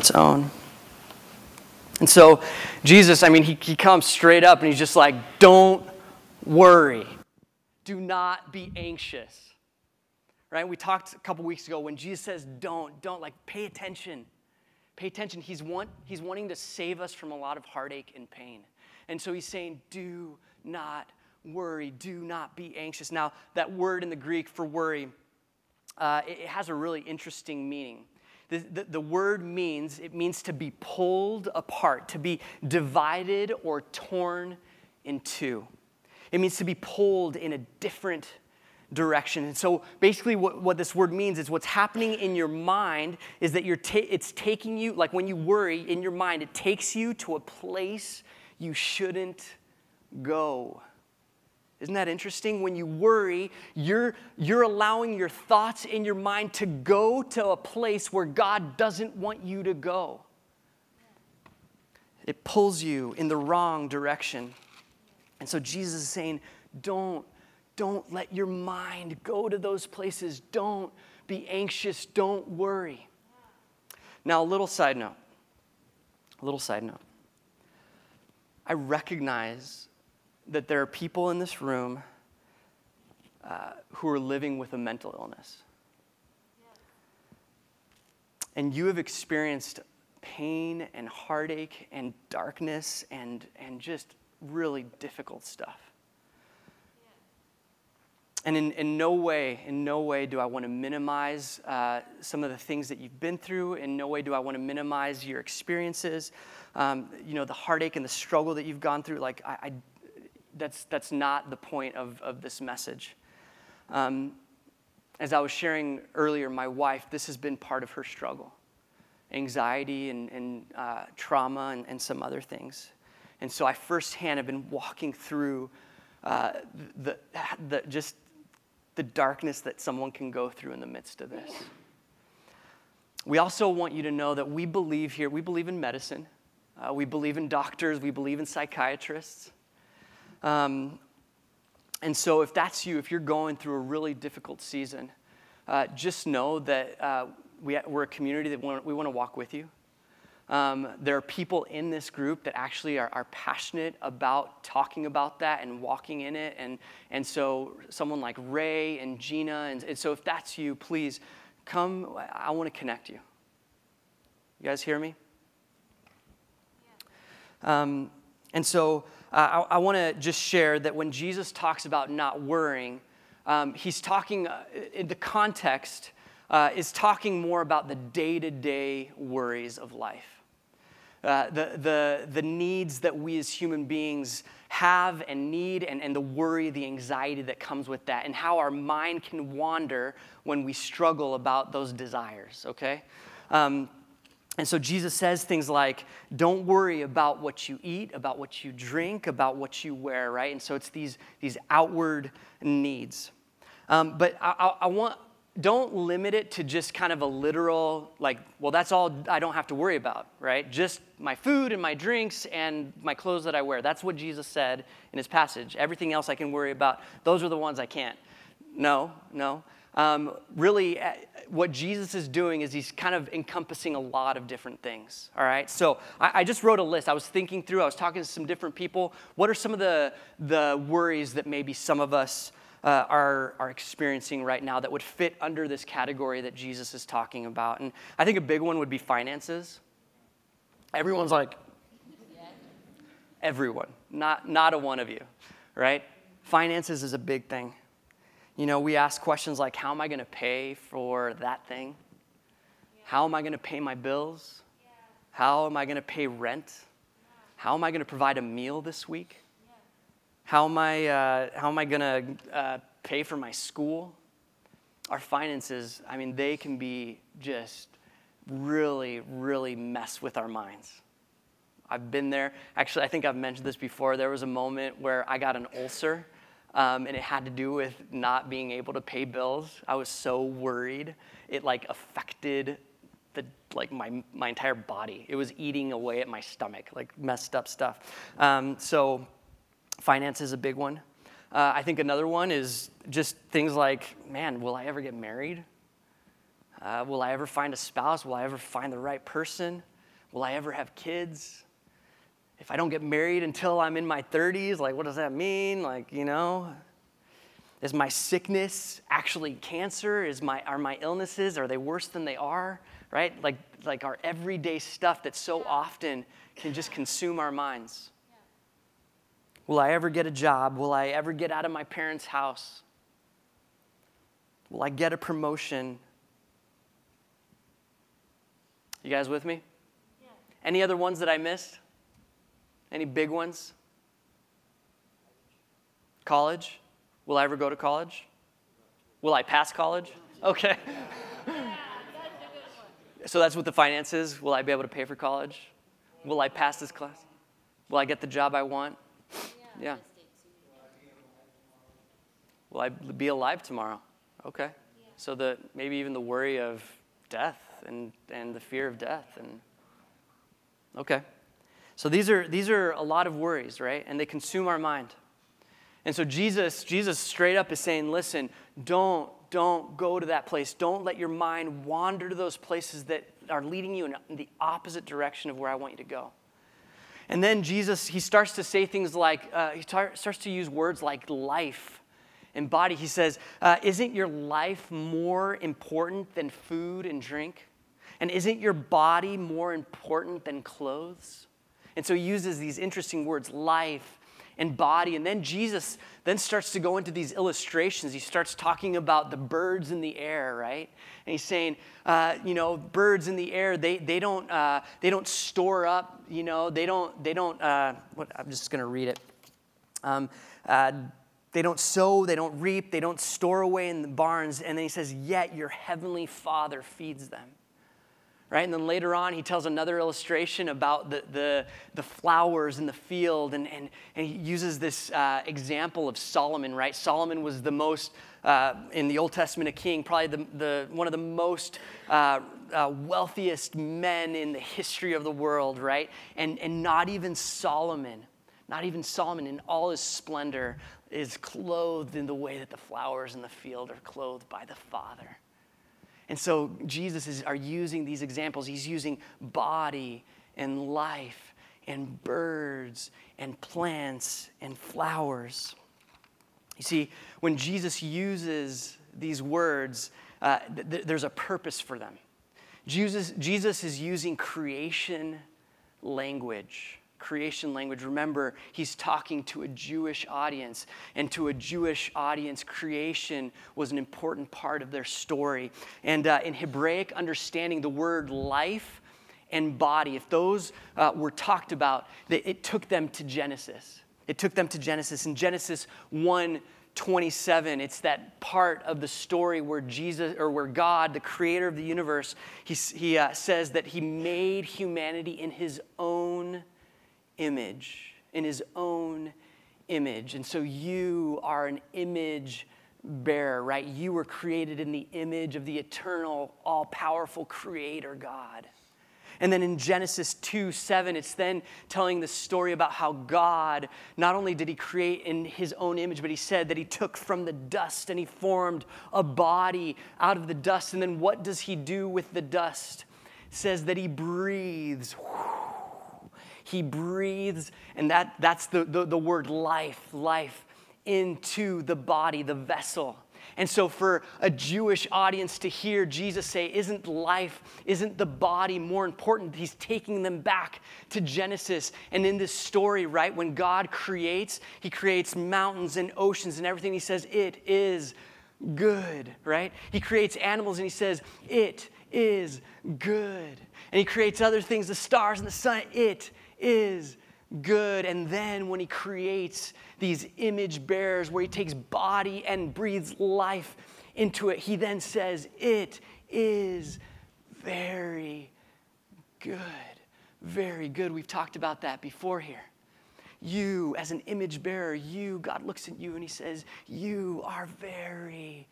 its own. And so, Jesus, I mean, he, he comes straight up and he's just like, don't worry. Do not be anxious. Right? We talked a couple weeks ago when Jesus says, don't, don't, like, pay attention. Pay attention. He's, want, he's wanting to save us from a lot of heartache and pain. And so he's saying, do not worry. Do not be anxious. Now, that word in the Greek for worry, uh, it, it has a really interesting meaning. The, the, the, word means it means to be pulled apart to be divided or torn in two. It means to be pulled in a different direction. And so basically what, what this word means is what's happening in your mind is that you're ta- it's taking you like when you worry in your mind it takes you to a place you shouldn't go isn't that interesting? When you worry, you're, you're allowing your thoughts in your mind to go to a place where God doesn't want you to go. It pulls you in the wrong direction. And so Jesus is saying, don't, don't let your mind go to those places. Don't be anxious. Don't worry. Now, a little side note. A little side note. I recognize that there are people in this room uh, who are living with a mental illness. And you have experienced pain and heartache and darkness and, and just really difficult stuff. And in, in no way, in no way do I want to minimize uh, some of the things that you've been through. In no way do I want to minimize your experiences. Um, you know, the heartache and the struggle that you've gone through. Like, I, I that's, that's not the point of, of this message. Um, as I was sharing earlier, my wife, this has been part of her struggle anxiety and, and uh, trauma and, and, some other things. And so I firsthand have been walking through uh, the, the, just the darkness that someone can go through in the midst of this. We also want you to know that we believe here, we believe in medicine, uh, we believe in doctors, we believe in psychiatrists. Um, and so, if that's you, if you're going through a really difficult season, uh, just know that uh, we, are a community that want, we want to walk with you. Um, there are people in this group that actually are, are, passionate about talking about that and walking in it. And, and so, someone like Ray and Gina, and, and so if that's you, please come. I want to connect you. You guys hear me? Yeah. Um, and so, uh, I, I want to just share that when Jesus talks about not worrying, um, he's talking uh, in the context uh, is talking more about the day-to-day worries of life. Uh, the, the, the needs that we as human beings have and need, and, and the worry, the anxiety that comes with that, and how our mind can wander when we struggle about those desires, okay? Um, and so Jesus says things like, don't worry about what you eat, about what you drink, about what you wear, right? And so it's these, these outward needs. Um, but I, I, want, don't limit it to just kind of a literal, like, well, that's all I don't have to worry about, right? Just my food and my drinks and my clothes that I wear. That's what Jesus said in his passage. Everything else I can worry about, those are the ones I can't. No, no. Um, really, uh, what Jesus is doing is he's kind of encompassing a lot of different things. All right. So I, I, just wrote a list. I was thinking through. I was talking to some different people. What are some of the the worries that maybe some of us uh, are are experiencing right now that would fit under this category that Jesus is talking about? And I think a big one would be finances. Everyone's like, everyone, not not a one of you, right? Finances is a big thing. You know, we ask questions like how am I going to pay for that thing? How am I going to pay my bills? How am I going to pay rent? How am I going to provide a meal this week? How am I, uh, how am I going to uh, pay for my school? Our finances, I mean, they can be just really, really mess with our minds. I've been there. Actually, I think I've mentioned this before. There was a moment where I got an ulcer um, and it had to do with not being able to pay bills. I was so worried. It like affected the like my my entire body. It was eating away at my stomach, like messed up stuff. Um, so, finance is a big one. Uh, I think another one is just things like, man, will I ever get married? Uh, will I ever find a spouse? Will I ever find the right person? Will I ever have kids? If I don't get married until I'm in my 30s, like, what does that mean? Like, you know, is my sickness actually cancer? Is my, are my illnesses, are they worse than they are? Right? Like, like our everyday stuff that so often can just consume our minds. Will I ever get a job? Will I ever get out of my parents' house? Will I get a promotion? You guys with me? Yeah. Any other ones that I missed? Any big ones? College? Will I ever go to college? Will I pass college? Okay. so that's what the finances. Will I be able to pay for college? Will I pass this class? Will I get the job I want? Yeah. Will I be alive tomorrow? Okay. So the maybe even the worry of death and, and the fear of death and okay. So these are these are a lot of worries, right? And they consume our mind. And so Jesus, Jesus straight up is saying, listen, don't, don't go to that place. Don't let your mind wander to those places that are leading you in the opposite direction of where I want you to go. And then Jesus, he starts to say things like, uh, he tar- starts to use words like life and body. He says, uh, Isn't your life more important than food and drink? And isn't your body more important than clothes? And so he uses these interesting words, life and body. And then Jesus then starts to go into these illustrations. He starts talking about the birds in the air, right? And he's saying, uh, you know, birds in the air, they, they, don't, uh, they don't store up, you know, they don't, they don't uh, what, I'm just going to read it. Um, uh, they don't sow, they don't reap, they don't store away in the barns. And then he says, Yet your heavenly Father feeds them right? And then later on, he tells another illustration about the, the, the flowers in the field, and, and, and he uses this uh, example of Solomon, right? Solomon was the most, uh, in the Old Testament, a king, probably the, the, one of the most uh, uh wealthiest men in the history of the world, right? And, and not even Solomon, not even Solomon in all his splendor is clothed in the way that the flowers in the field are clothed by the Father. And so Jesus is are using these examples. He's using body and life and birds and plants and flowers. You see, when Jesus uses these words, uh, th- there's a purpose for them. Jesus, Jesus is using creation language creation language. Remember, he's talking to a Jewish audience, and to a Jewish audience, creation was an important part of their story. And uh, in Hebraic understanding, the word life and body, if those uh, were talked about, it took them to Genesis. It took them to Genesis. In Genesis 1, 27 it's that part of the story where jesus or where god the creator of the universe he, he uh, says that he made humanity in his own image, in his own image. And so you are an image bearer, right? You were created in the image of the eternal, all powerful creator God. And then in Genesis 2 7, it's then telling the story about how God, not only did he create in his own image, but he said that he took from the dust and he formed a body out of the dust. And then what does he do with the dust? It says that he breathes. He breathes, and that, that's the, the, the word life, life into the body, the vessel. And so, for a Jewish audience to hear Jesus say, Isn't life, isn't the body more important? He's taking them back to Genesis. And in this story, right, when God creates, He creates mountains and oceans and everything. He says, It is good, right? He creates animals and He says, It is good. And He creates other things, the stars and the sun. It is good. And then when he creates these image bearers, where he takes body and breathes life into it, he then says, It is very good. Very good. We've talked about that before here. You, as an image bearer, you, God looks at you and he says, You are very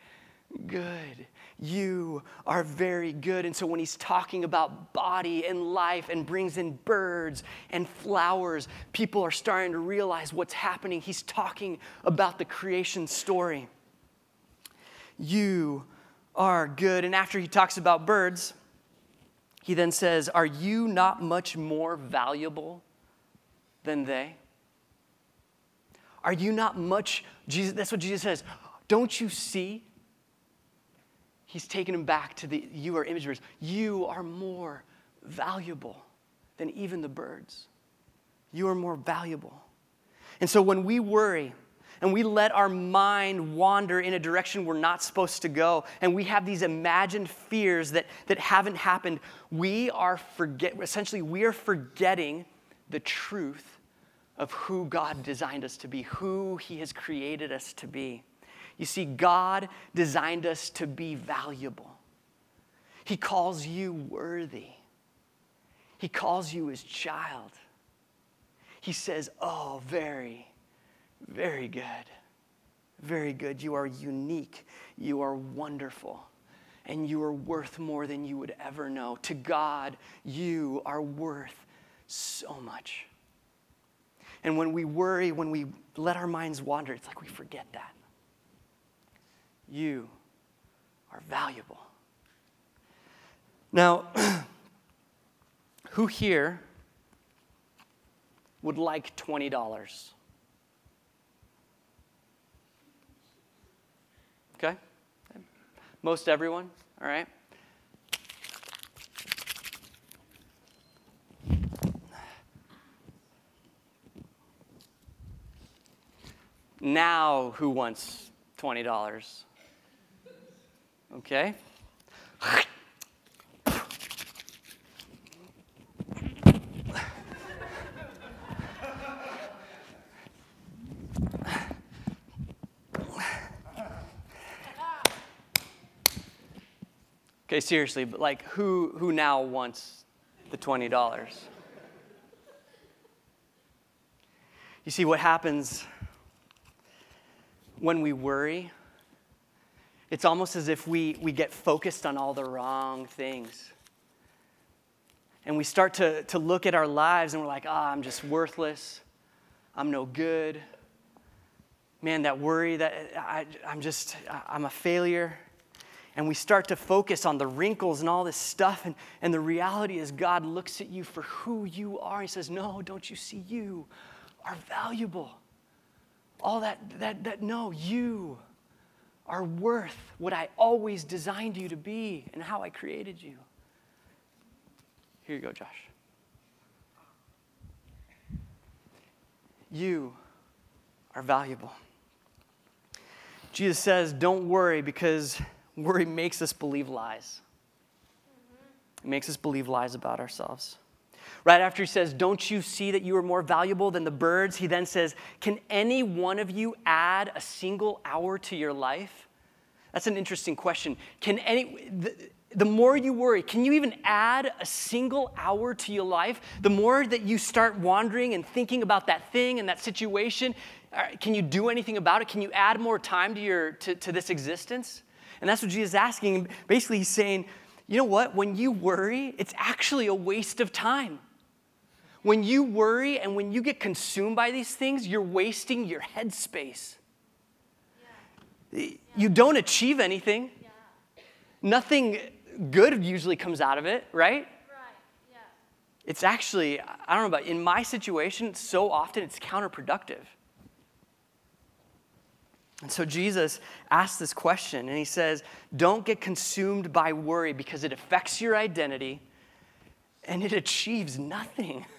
good. You are very good. And so when he's talking about body and life and brings in birds and flowers, people are starting to realize what's happening. He's talking about the creation story. You are good. And after he talks about birds, he then says, Are you not much more valuable than they? Are you not much, Jesus, that's what Jesus says. Don't you see? He's taken him back to the, you are image bearers. You are more valuable than even the birds. You are more valuable. And so when we worry, and we let our mind wander in a direction we're not supposed to go, and we have these imagined fears that, that haven't happened, we are forget essentially we are forgetting the truth of who God designed us to be, who He has created us to be. You see, God designed us to be valuable. He calls you worthy. He calls you his child. He says, Oh, very, very good. Very good. You are unique. You are wonderful. And you are worth more than you would ever know. To God, you are worth so much. And when we worry, when we let our minds wander, it's like we forget that. You are valuable. Now, who here would like $20? Okay? Most everyone, all right? Now, who wants $20? Okay? Okay, seriously, but like who who now wants the $20? You see what happens when we worry? It's almost as if we, we get focused on all the wrong things. And we start to, to look at our lives and we're like, ah, oh, I'm just worthless. I'm no good. Man, that worry that I, I'm just, I'm a failure and we start to focus on the wrinkles and all this stuff. And, and the reality is, God looks at you for who you are. He says, No, don't you see? You are valuable. All that, that, that, no, you are worth what I always designed you to be and how I created you. Here you go, Josh. You are valuable. Jesus says, Don't worry because Worry makes us believe lies. It makes us believe lies about ourselves. Right after he says, Don't you see that you are more valuable than the birds? He then says, Can any one of you add a single hour to your life? That's an interesting question. Can any, the, the more you worry, can you even add a single hour to your life? The more that you start wandering and thinking about that thing and that situation, can you do anything about it? Can you add more time to, your, to, to this existence? And that's what Jesus is asking. Basically, he's saying, you know what? When you worry, it's actually a waste of time. When you worry and when you get consumed by these things, you're wasting your headspace. Yeah. You don't achieve anything. Yeah. Nothing good usually comes out of it, right? Right. Yeah. It's actually, I don't know about in my situation, so often it's counterproductive. And so Jesus asks this question and he says, Don't get consumed by worry because it affects your identity and it achieves nothing.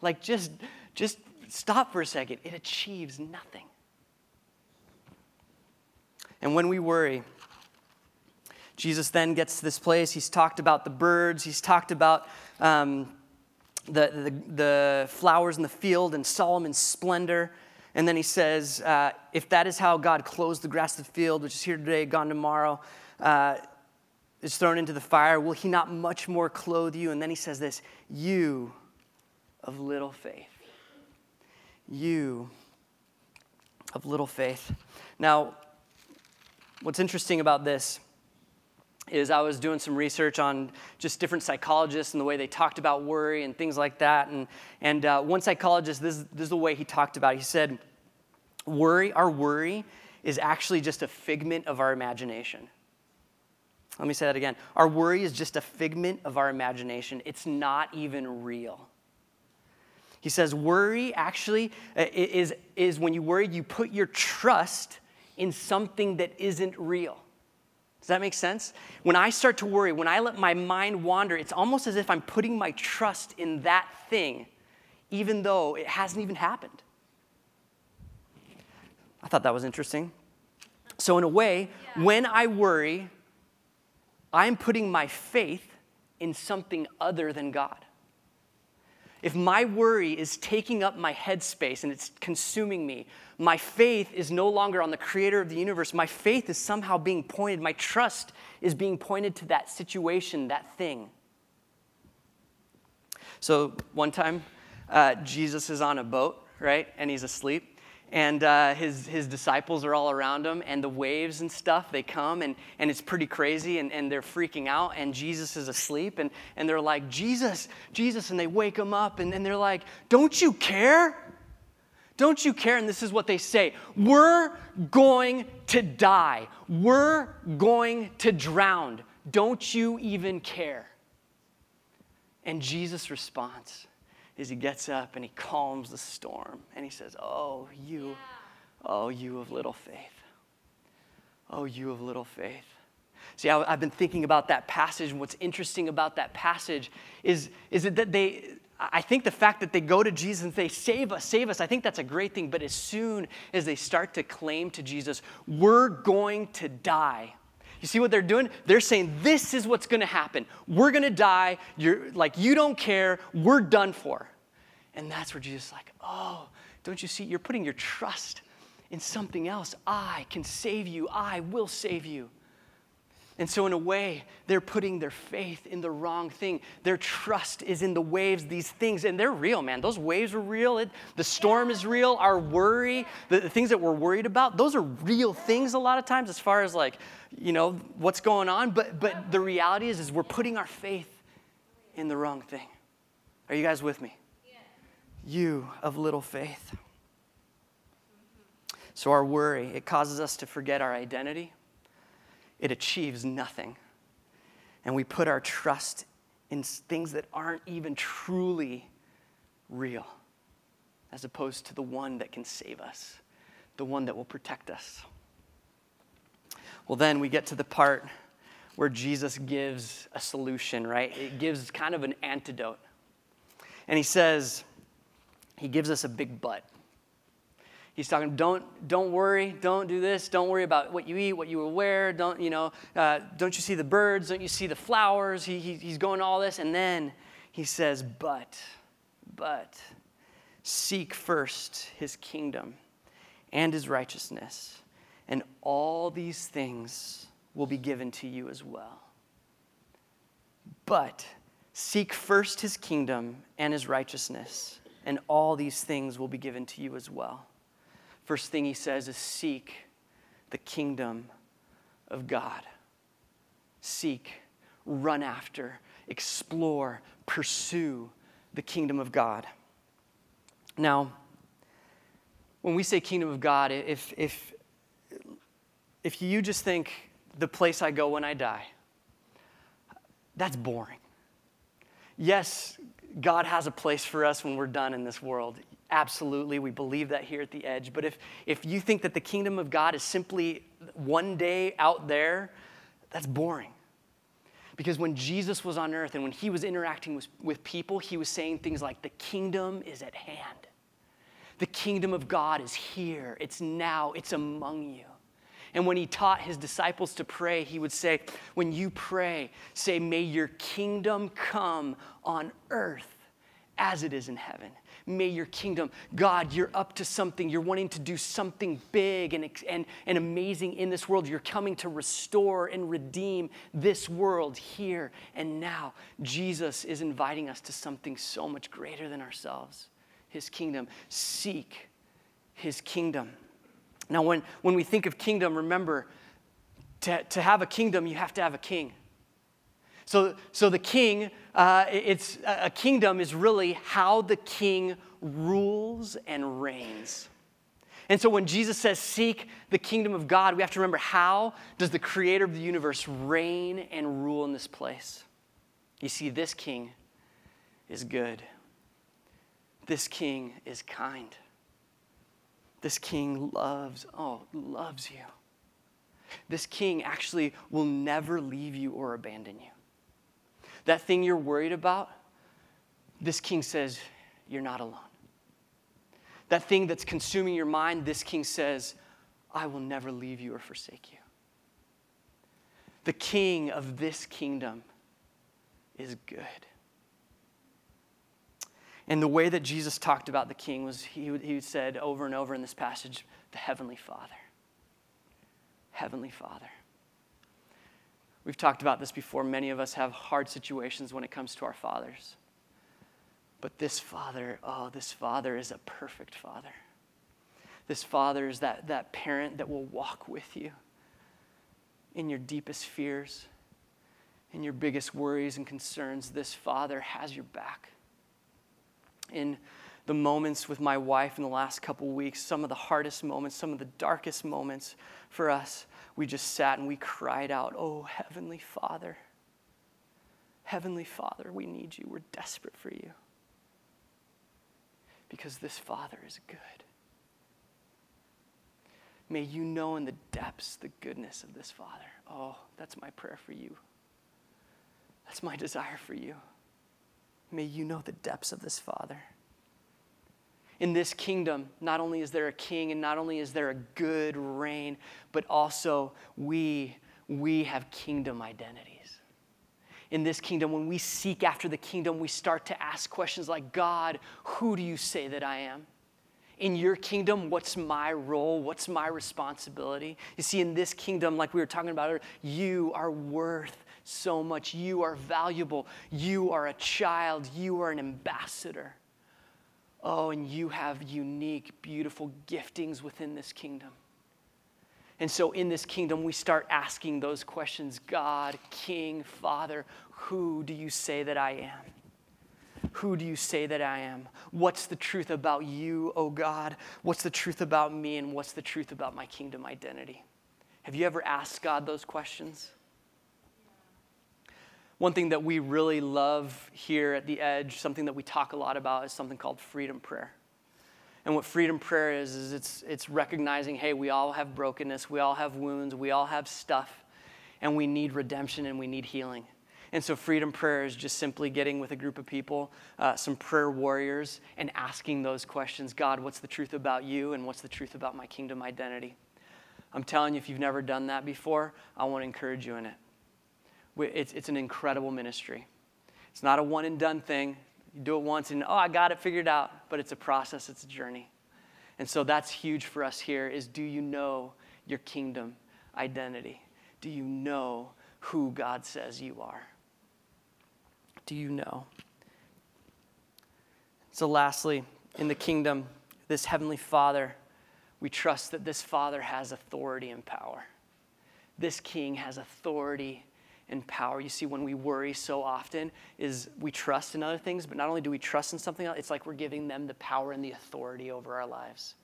Like, just, just stop for a second. It achieves nothing. And when we worry, Jesus then gets to this place. He's talked about the birds, he's talked about um, the, the, the flowers in the field and Solomon's splendor. And then he says, uh, if that is how God clothes the grass of the field, which is here today, gone tomorrow, uh, is thrown into the fire, will he not much more clothe you? And then he says this, you of little faith. You of little faith. Now, what's interesting about this is I was doing some research on just different psychologists and the way they talked about worry and things like that. And, and uh, one psychologist, this, this is the way he talked about it. He said, Worry, our worry, is actually just a figment of our imagination. Let me say that again. Our worry is just a figment of our imagination, it's not even real. He says, worry actually uh, is, is when you worry, you put your trust in something that isn't real. Does that make sense? When I start to worry, when I let my mind wander, it's almost as if I'm putting my trust in that thing, even though it hasn't even happened. I thought that was interesting. So, in a way, yeah. when I worry, I'm putting my faith in something other than God. If my worry is taking up my headspace and it's consuming me, my faith is no longer on the creator of the universe. My faith is somehow being pointed, my trust is being pointed to that situation, that thing. So, one time, uh, Jesus is on a boat, right? And he's asleep and uh, his, his disciples are all around him and the waves and stuff they come and, and it's pretty crazy and, and they're freaking out and jesus is asleep and, and they're like jesus jesus and they wake him up and, and they're like don't you care don't you care? And this is what they say. We're going to die. We're going to drown. Don't you even care? And jesus responds is he gets up and he calms the storm and he says, Oh, you, oh, you of little faith. Oh, you of little faith. See, I, have been thinking about that passage, and what's interesting about that passage is, is that they, I think the fact that they go to Jesus and say, Save us, save us, I think that's a great thing. But as soon as they start to claim to Jesus, We're going to die, you see what they're doing? They're saying, This is what's going to happen. We're going to die. You're like, you don't care. We're done for. And that's where Jesus is like, Oh, don't you see? You're putting your trust in something else. I can save you. I will save you. And so, in a way, they're putting their faith in the wrong thing. Their trust is in the waves, these things, and they're real, man. Those waves are real. It, the storm is real. Our worry, the, the things that we're worried about, those are real things a lot of times as far as like, you know, what's going on. But, but the reality is, is we're putting our faith in the wrong thing. Are you guys with me? You of little faith. So, our worry, it causes us to forget our identity it achieves nothing. And we put our trust in things that aren't even truly real, as opposed to the one that can save us, the one that will protect us. Well, then we get to the part where Jesus gives a solution, right? It gives kind of an antidote. And he says, he gives us a big but. He's talking, don't, don't worry, don't do this, don't worry about what you eat, what you wear, don't, you know, uh, don't you see the birds, don't you see the flowers? He, he, he's going all this. And then he says, but, but, seek first his kingdom and his righteousness, and all these things will be given to you as well. But seek first his kingdom and his righteousness, and all these things will be given to you as well. First thing he says is seek the kingdom of God. Seek, run after, explore, pursue the kingdom of God. Now, when we say kingdom of God, if, if, if you just think the place I go when I die, that's boring. Yes, God has a place for us when we're done in this world. Absolutely, we believe that here at the edge. But if, if you think that the kingdom of God is simply one day out there, that's boring. Because when Jesus was on earth and when he was interacting with, with people, he was saying things like, The kingdom is at hand. The kingdom of God is here. It's now. It's among you. And when he taught his disciples to pray, he would say, When you pray, say, May your kingdom come on earth as it is in heaven may your kingdom, God, you're up to something. You're wanting to do something big and, and, and amazing in this world. You're coming to restore and redeem this world here and now. Jesus is inviting us to something so much greater than ourselves his kingdom. Seek his kingdom. Now, when, when we think of kingdom, remember, to, to have a kingdom, you have to have a king. So, so the king, uh, it's a kingdom is really how the king rules and reigns. And so when Jesus says, seek the kingdom of God, we have to remember how does the creator of the universe reign and rule in this place? You see, this king is good. This king is kind. This king loves, oh, loves you. This king actually will never leave you or abandon you. That thing you're worried about, this king says, you're not alone. That thing that's consuming your mind, this king says, I will never leave you or forsake you. The king of this kingdom is good. And the way that Jesus talked about the king was he, he said over and over in this passage, the Heavenly Father. Heavenly Father. We've talked about this before. Many of us have hard situations when it comes to our fathers. But this father, oh, this father is a perfect father. This father is that, that parent that will walk with you in your deepest fears, in your biggest worries and concerns. This father has your back. In the moments with my wife in the last couple weeks, some of the hardest moments, some of the darkest moments for us, we just sat and we cried out, Oh, Heavenly Father, Heavenly Father, we need you. We're desperate for you because this Father is good. May you know in the depths the goodness of this Father. Oh, that's my prayer for you. That's my desire for you. May you know the depths of this Father. In this kingdom, not only is there a king and not only is there a good reign, but also we, we have kingdom identities. in this kingdom, when we seek after the kingdom, we start to ask questions like God, who do you say that I am? In your kingdom, what's my role? What's my responsibility? You see, in this kingdom, like we were talking about you are worth so much. You are valuable. You are a child. You are an ambassador. Oh, and you have unique, beautiful giftings within this kingdom. And so in this kingdom, we start asking those questions God, King, Father, who do you say that I am? Who do you say that I am? What's the truth about you, oh God? What's the truth about me? And what's the truth about my kingdom identity? Have you ever asked God those questions? One thing that we really love here at the Edge, something that we talk a lot about, is something called freedom prayer. And what freedom prayer is, is it's, it's recognizing hey, we all have brokenness, we all have wounds, we all have stuff, and we need redemption and we need healing. And so, freedom prayer is just simply getting with a group of people, uh, some prayer warriors, and asking those questions God, what's the truth about you, and what's the truth about my kingdom identity? I'm telling you, if you've never done that before, I want to encourage you in it. It's, it's an incredible ministry. It's not a one and done thing. You do it once and, oh, I got it figured out. But it's a process, it's a journey. And so that's huge for us here is do you know your kingdom identity? Do you know who God says you are? Do you know? So, lastly, in the kingdom, this Heavenly Father, we trust that this Father has authority and power. This King has authority and power. You see, when we worry so often, is we trust in other things, but not only do we trust in something else, it's like we're giving them the power and the authority over our lives.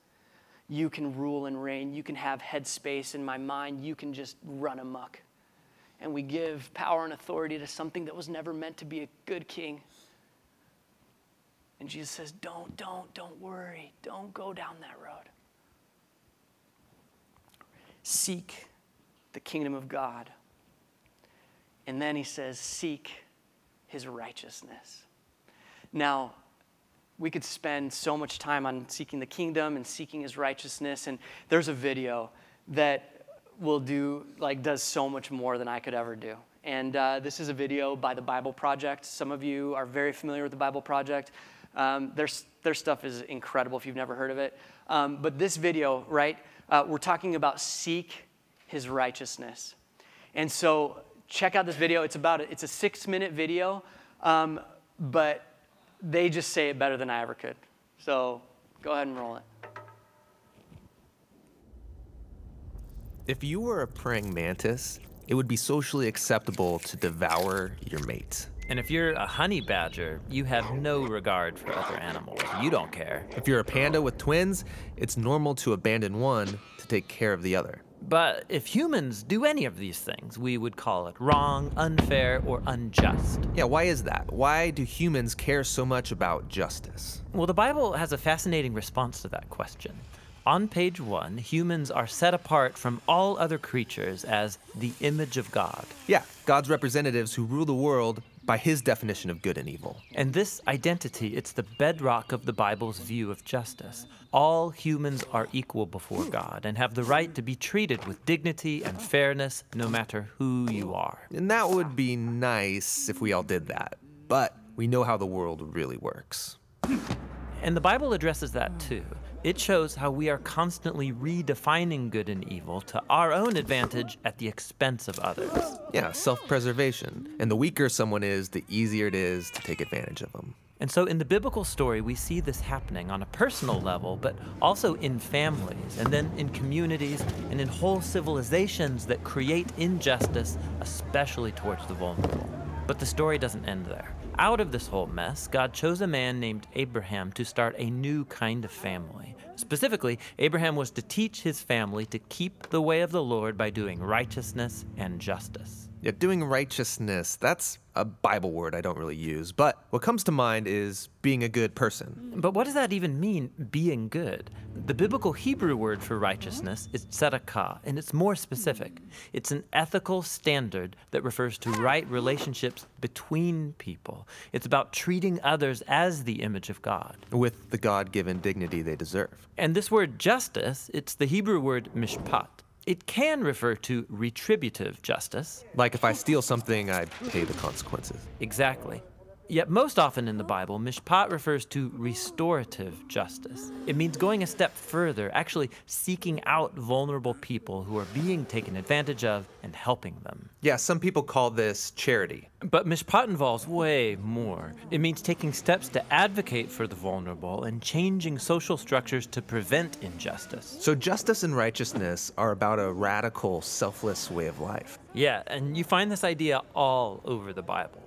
You can rule and reign. You can have headspace in my mind. You can just run amok. And we give power and authority to something that was never meant to be a good king. And Jesus says, Don't, don't, don't worry. Don't go down that road. Seek the kingdom of God and then he says, Seek his righteousness. Now, we could spend so much time on seeking the kingdom and seeking his righteousness. And there's a video that will do, like, does so much more than I could ever do. And uh, this is a video by the Bible Project. Some of you are very familiar with the Bible Project. Um, their, their stuff is incredible if you've never heard of it. Um, but this video, right, uh, we're talking about seek his righteousness. And so check out this video. It's about it's a six minute video, um, but they just say it better than I ever could. So go ahead and roll it. If you were a praying mantis, it would be socially acceptable to devour your mate. And if you're a honey badger, you have no regard for other animals. You don't care. If you're a panda with twins, it's normal to abandon one to take care of the other. But if humans do any of these things, we would call it wrong, unfair, or unjust. Yeah, why is that? Why do humans care so much about justice? Well, the Bible has a fascinating response to that question. On page one, humans are set apart from all other creatures as the image of God. Yeah, God's representatives who rule the world by his definition of good and evil. And this identity, it's the bedrock of the Bible's view of justice. All humans are equal before God and have the right to be treated with dignity and fairness no matter who you are. And that would be nice if we all did that. But we know how the world really works. And the Bible addresses that too. It shows how we are constantly redefining good and evil to our own advantage at the expense of others. Yeah, self preservation. And the weaker someone is, the easier it is to take advantage of them. And so in the biblical story, we see this happening on a personal level, but also in families, and then in communities, and in whole civilizations that create injustice, especially towards the vulnerable. But the story doesn't end there. Out of this whole mess, God chose a man named Abraham to start a new kind of family. Specifically, Abraham was to teach his family to keep the way of the Lord by doing righteousness and justice. Yeah, doing righteousness, that's a Bible word I don't really use, but what comes to mind is being a good person. But what does that even mean, being good? The biblical Hebrew word for righteousness is tzedakah, and it's more specific. It's an ethical standard that refers to right relationships between people. It's about treating others as the image of God. With the God given dignity they deserve. And this word justice, it's the Hebrew word mishpat. It can refer to retributive justice. Like if I steal something, I pay the consequences. Exactly. Yet, most often in the Bible, mishpat refers to restorative justice. It means going a step further, actually seeking out vulnerable people who are being taken advantage of and helping them. Yeah, some people call this charity. But mishpat involves way more. It means taking steps to advocate for the vulnerable and changing social structures to prevent injustice. So, justice and righteousness are about a radical, selfless way of life. Yeah, and you find this idea all over the Bible.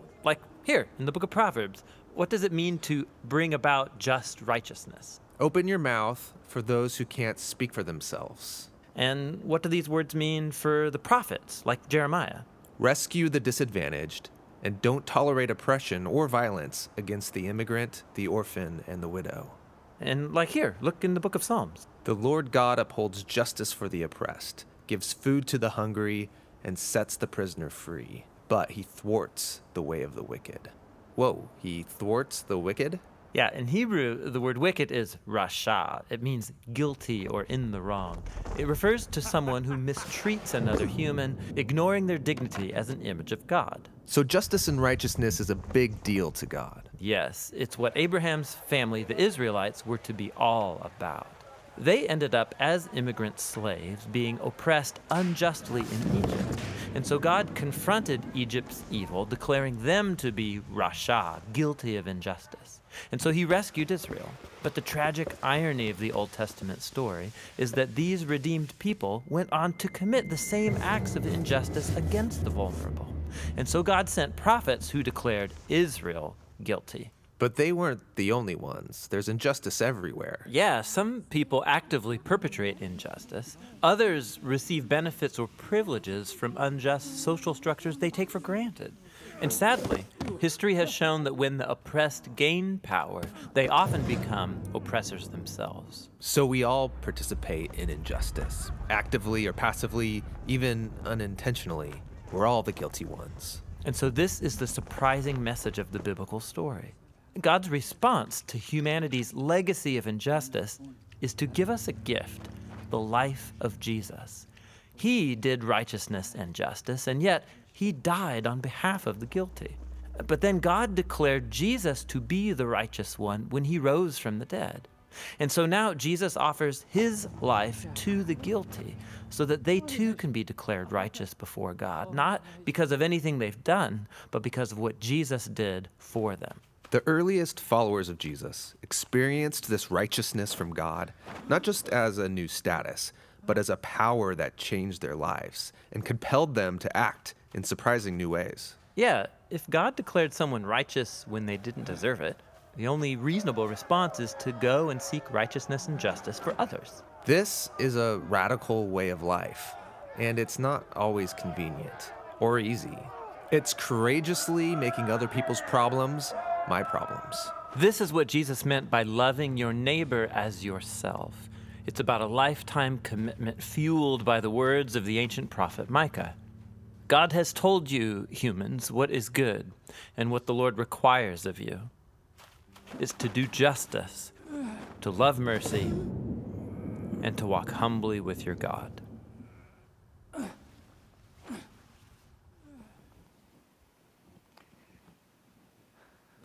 Here in the book of Proverbs, what does it mean to bring about just righteousness? Open your mouth for those who can't speak for themselves. And what do these words mean for the prophets, like Jeremiah? Rescue the disadvantaged, and don't tolerate oppression or violence against the immigrant, the orphan, and the widow. And like here, look in the book of Psalms. The Lord God upholds justice for the oppressed, gives food to the hungry, and sets the prisoner free but he thwarts the way of the wicked. Whoa, he thwarts the wicked? Yeah, in Hebrew, the word wicked is rasha. It means guilty or in the wrong. It refers to someone who mistreats another human, ignoring their dignity as an image of God. So justice and righteousness is a big deal to God. Yes, it's what Abraham's family, the Israelites, were to be all about. They ended up as immigrant slaves being oppressed unjustly in Egypt. And so God confronted Egypt's evil, declaring them to be Rasha, guilty of injustice. And so he rescued Israel. But the tragic irony of the Old Testament story is that these redeemed people went on to commit the same acts of injustice against the vulnerable. And so God sent prophets who declared Israel guilty. But they weren't the only ones. There's injustice everywhere. Yeah, some people actively perpetrate injustice. Others receive benefits or privileges from unjust social structures they take for granted. And sadly, history has shown that when the oppressed gain power, they often become oppressors themselves. So we all participate in injustice, actively or passively, even unintentionally. We're all the guilty ones. And so, this is the surprising message of the biblical story. God's response to humanity's legacy of injustice is to give us a gift the life of Jesus. He did righteousness and justice, and yet he died on behalf of the guilty. But then God declared Jesus to be the righteous one when he rose from the dead. And so now Jesus offers his life to the guilty so that they too can be declared righteous before God, not because of anything they've done, but because of what Jesus did for them. The earliest followers of Jesus experienced this righteousness from God, not just as a new status, but as a power that changed their lives and compelled them to act in surprising new ways. Yeah, if God declared someone righteous when they didn't deserve it, the only reasonable response is to go and seek righteousness and justice for others. This is a radical way of life, and it's not always convenient or easy. It's courageously making other people's problems my problems. This is what Jesus meant by loving your neighbor as yourself. It's about a lifetime commitment fueled by the words of the ancient prophet Micah. God has told you, humans, what is good and what the Lord requires of you is to do justice, to love mercy, and to walk humbly with your God.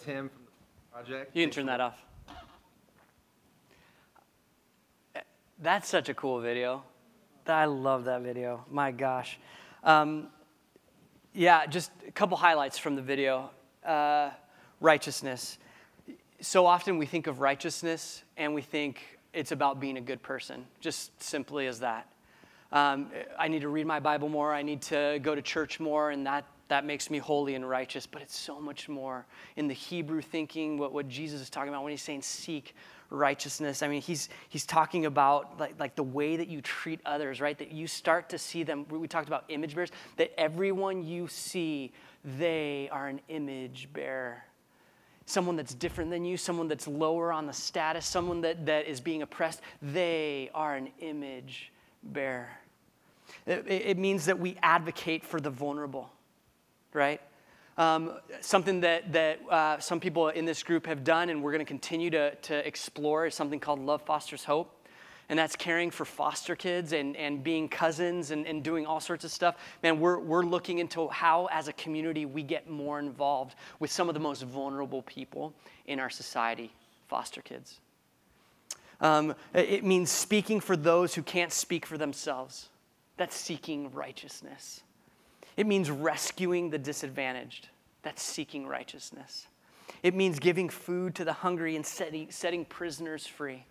Tim from the project. You can turn that off. That's such a cool video. I love that video. My gosh. Um, yeah, just a couple highlights from the video. Uh, righteousness. So often we think of righteousness and we think it's about being a good person, just simply as that. Um, I need to read my Bible more. I need to go to church more, and that, that makes me holy and righteous. But it's so much more. In the Hebrew thinking, what, what Jesus is talking about when he's saying seek righteousness, I mean, he's, he's talking about like, like the way that you treat others, right? That you start to see them. We talked about image bearers, that everyone you see, they are an image bearer someone that's different than you, someone that's lower on the status, someone that, that is being oppressed, they are an image bearer. It, it means that we advocate for the vulnerable, right? Um, something that, that uh, some people in this group have done and we're going to continue to, to explore is something called Love Fosters Hope and that's caring for foster kids and, and being cousins and, and doing all sorts of stuff. Man, we're, we're looking into how, as a community, we get more involved with some of the most vulnerable people in our society foster kids. Um, it means speaking for those who can't speak for themselves. That's seeking righteousness. It means rescuing the disadvantaged. That's seeking righteousness. It means giving food to the hungry and setting, setting prisoners free.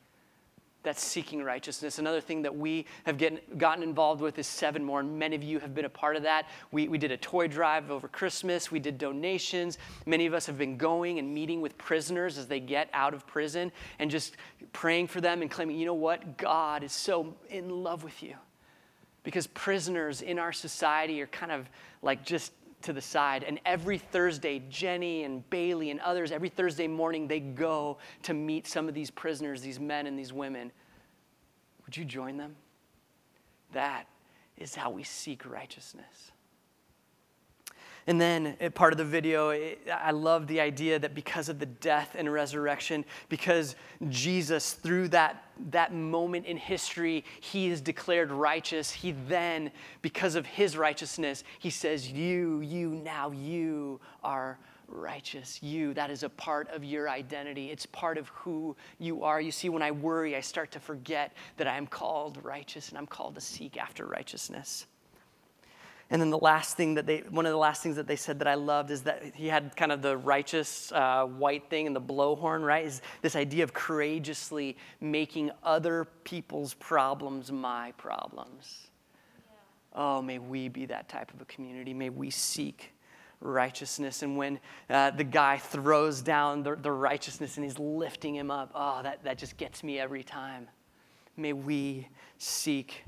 That's seeking righteousness. Another thing that we have get, gotten involved with is Seven More, and many of you have been a part of that. We, we did a toy drive over Christmas, we did donations. Many of us have been going and meeting with prisoners as they get out of prison and just praying for them and claiming, you know what? God is so in love with you. Because prisoners in our society are kind of like just to the side. And every Thursday, Jenny and Bailey and others, every Thursday morning, they go to meet some of these prisoners, these men and these women. Would you join them? That is how we seek righteousness. And then eh, part of the video, eh, I love the idea that because of the death and resurrection, because Jesus, through that, that moment in history, he is declared righteous. He then, because of his righteousness, he says, You, you, now you are righteous. You, that is a part of your identity. It's part of who you are. You see, when I worry, I start to forget that I am called righteous and I'm called to seek after righteousness. And then the last thing that they, one of the last things that they said that I loved is that he had kind of the righteous uh, white thing and the blowhorn, right? Is this idea of courageously making other people's problems my problems. Yeah. Oh, may we be that type of a community. May we seek righteousness. And when uh, the guy throws down the, the righteousness and he's lifting him up, oh, that, that just gets me every time. May we seek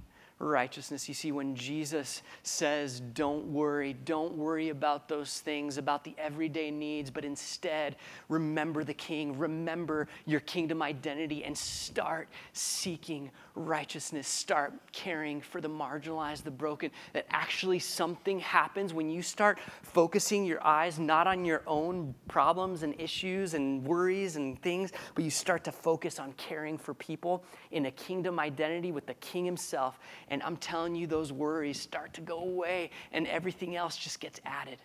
righteousness. You see, when Jesus says, Don't worry, don't worry about those things, about the everyday needs, but instead remember the King, remember your kingdom identity, and start seeking righteousness. Start caring for the marginalized, the broken. That actually something happens when you start focusing your eyes not on your own problems and issues and worries and things, but you start to focus on caring for people in a kingdom identity with the King Himself. And I'm telling you, those worries start to go away and everything else just gets added.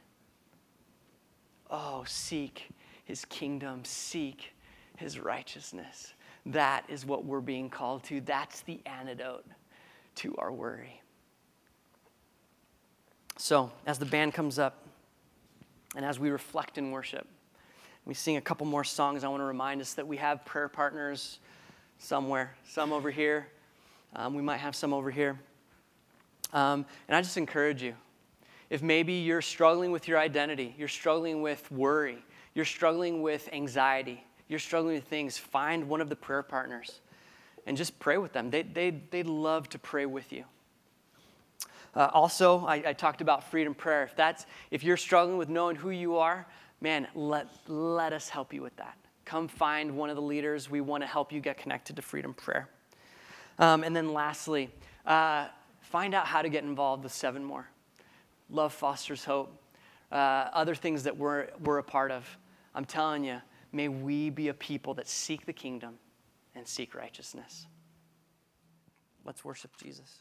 Oh, seek His kingdom, seek His righteousness. That is what we're being called to. That's the antidote to our worry. So, as the band comes up and as we reflect in worship, we sing a couple more songs. I want to remind us that we have prayer partners somewhere, some over here. Um, we might have some over here. Um, and I just encourage you If maybe you're struggling with your identity, you're struggling with worry, you're struggling with anxiety, you're struggling with things, find one of the prayer partners and just pray with them. They, they, they'd love to pray with you. Uh, also, I, I, talked about freedom prayer. If, that's, if you're struggling with knowing who you are, man, let, let us help you with that. Come find one of the leaders. We want to help you get connected to freedom prayer. Um, and then lastly, uh, find out how to get involved with Seven More. Love fosters hope. Uh, other things that we're, we're a part of. I'm telling you, may we be a people that seek the kingdom and seek righteousness. Let's worship Jesus.